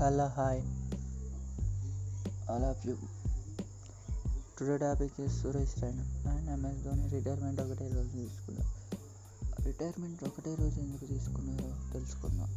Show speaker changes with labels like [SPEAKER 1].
[SPEAKER 1] Hello hi all of you today topic is Suresh Raina and MS Dhoni retirement ఒకటే రోజు తీసుకున్నారు retirement ఒకటే రోజు ఎందుకు తీసుకున్నారో తెలుసుకుందాం.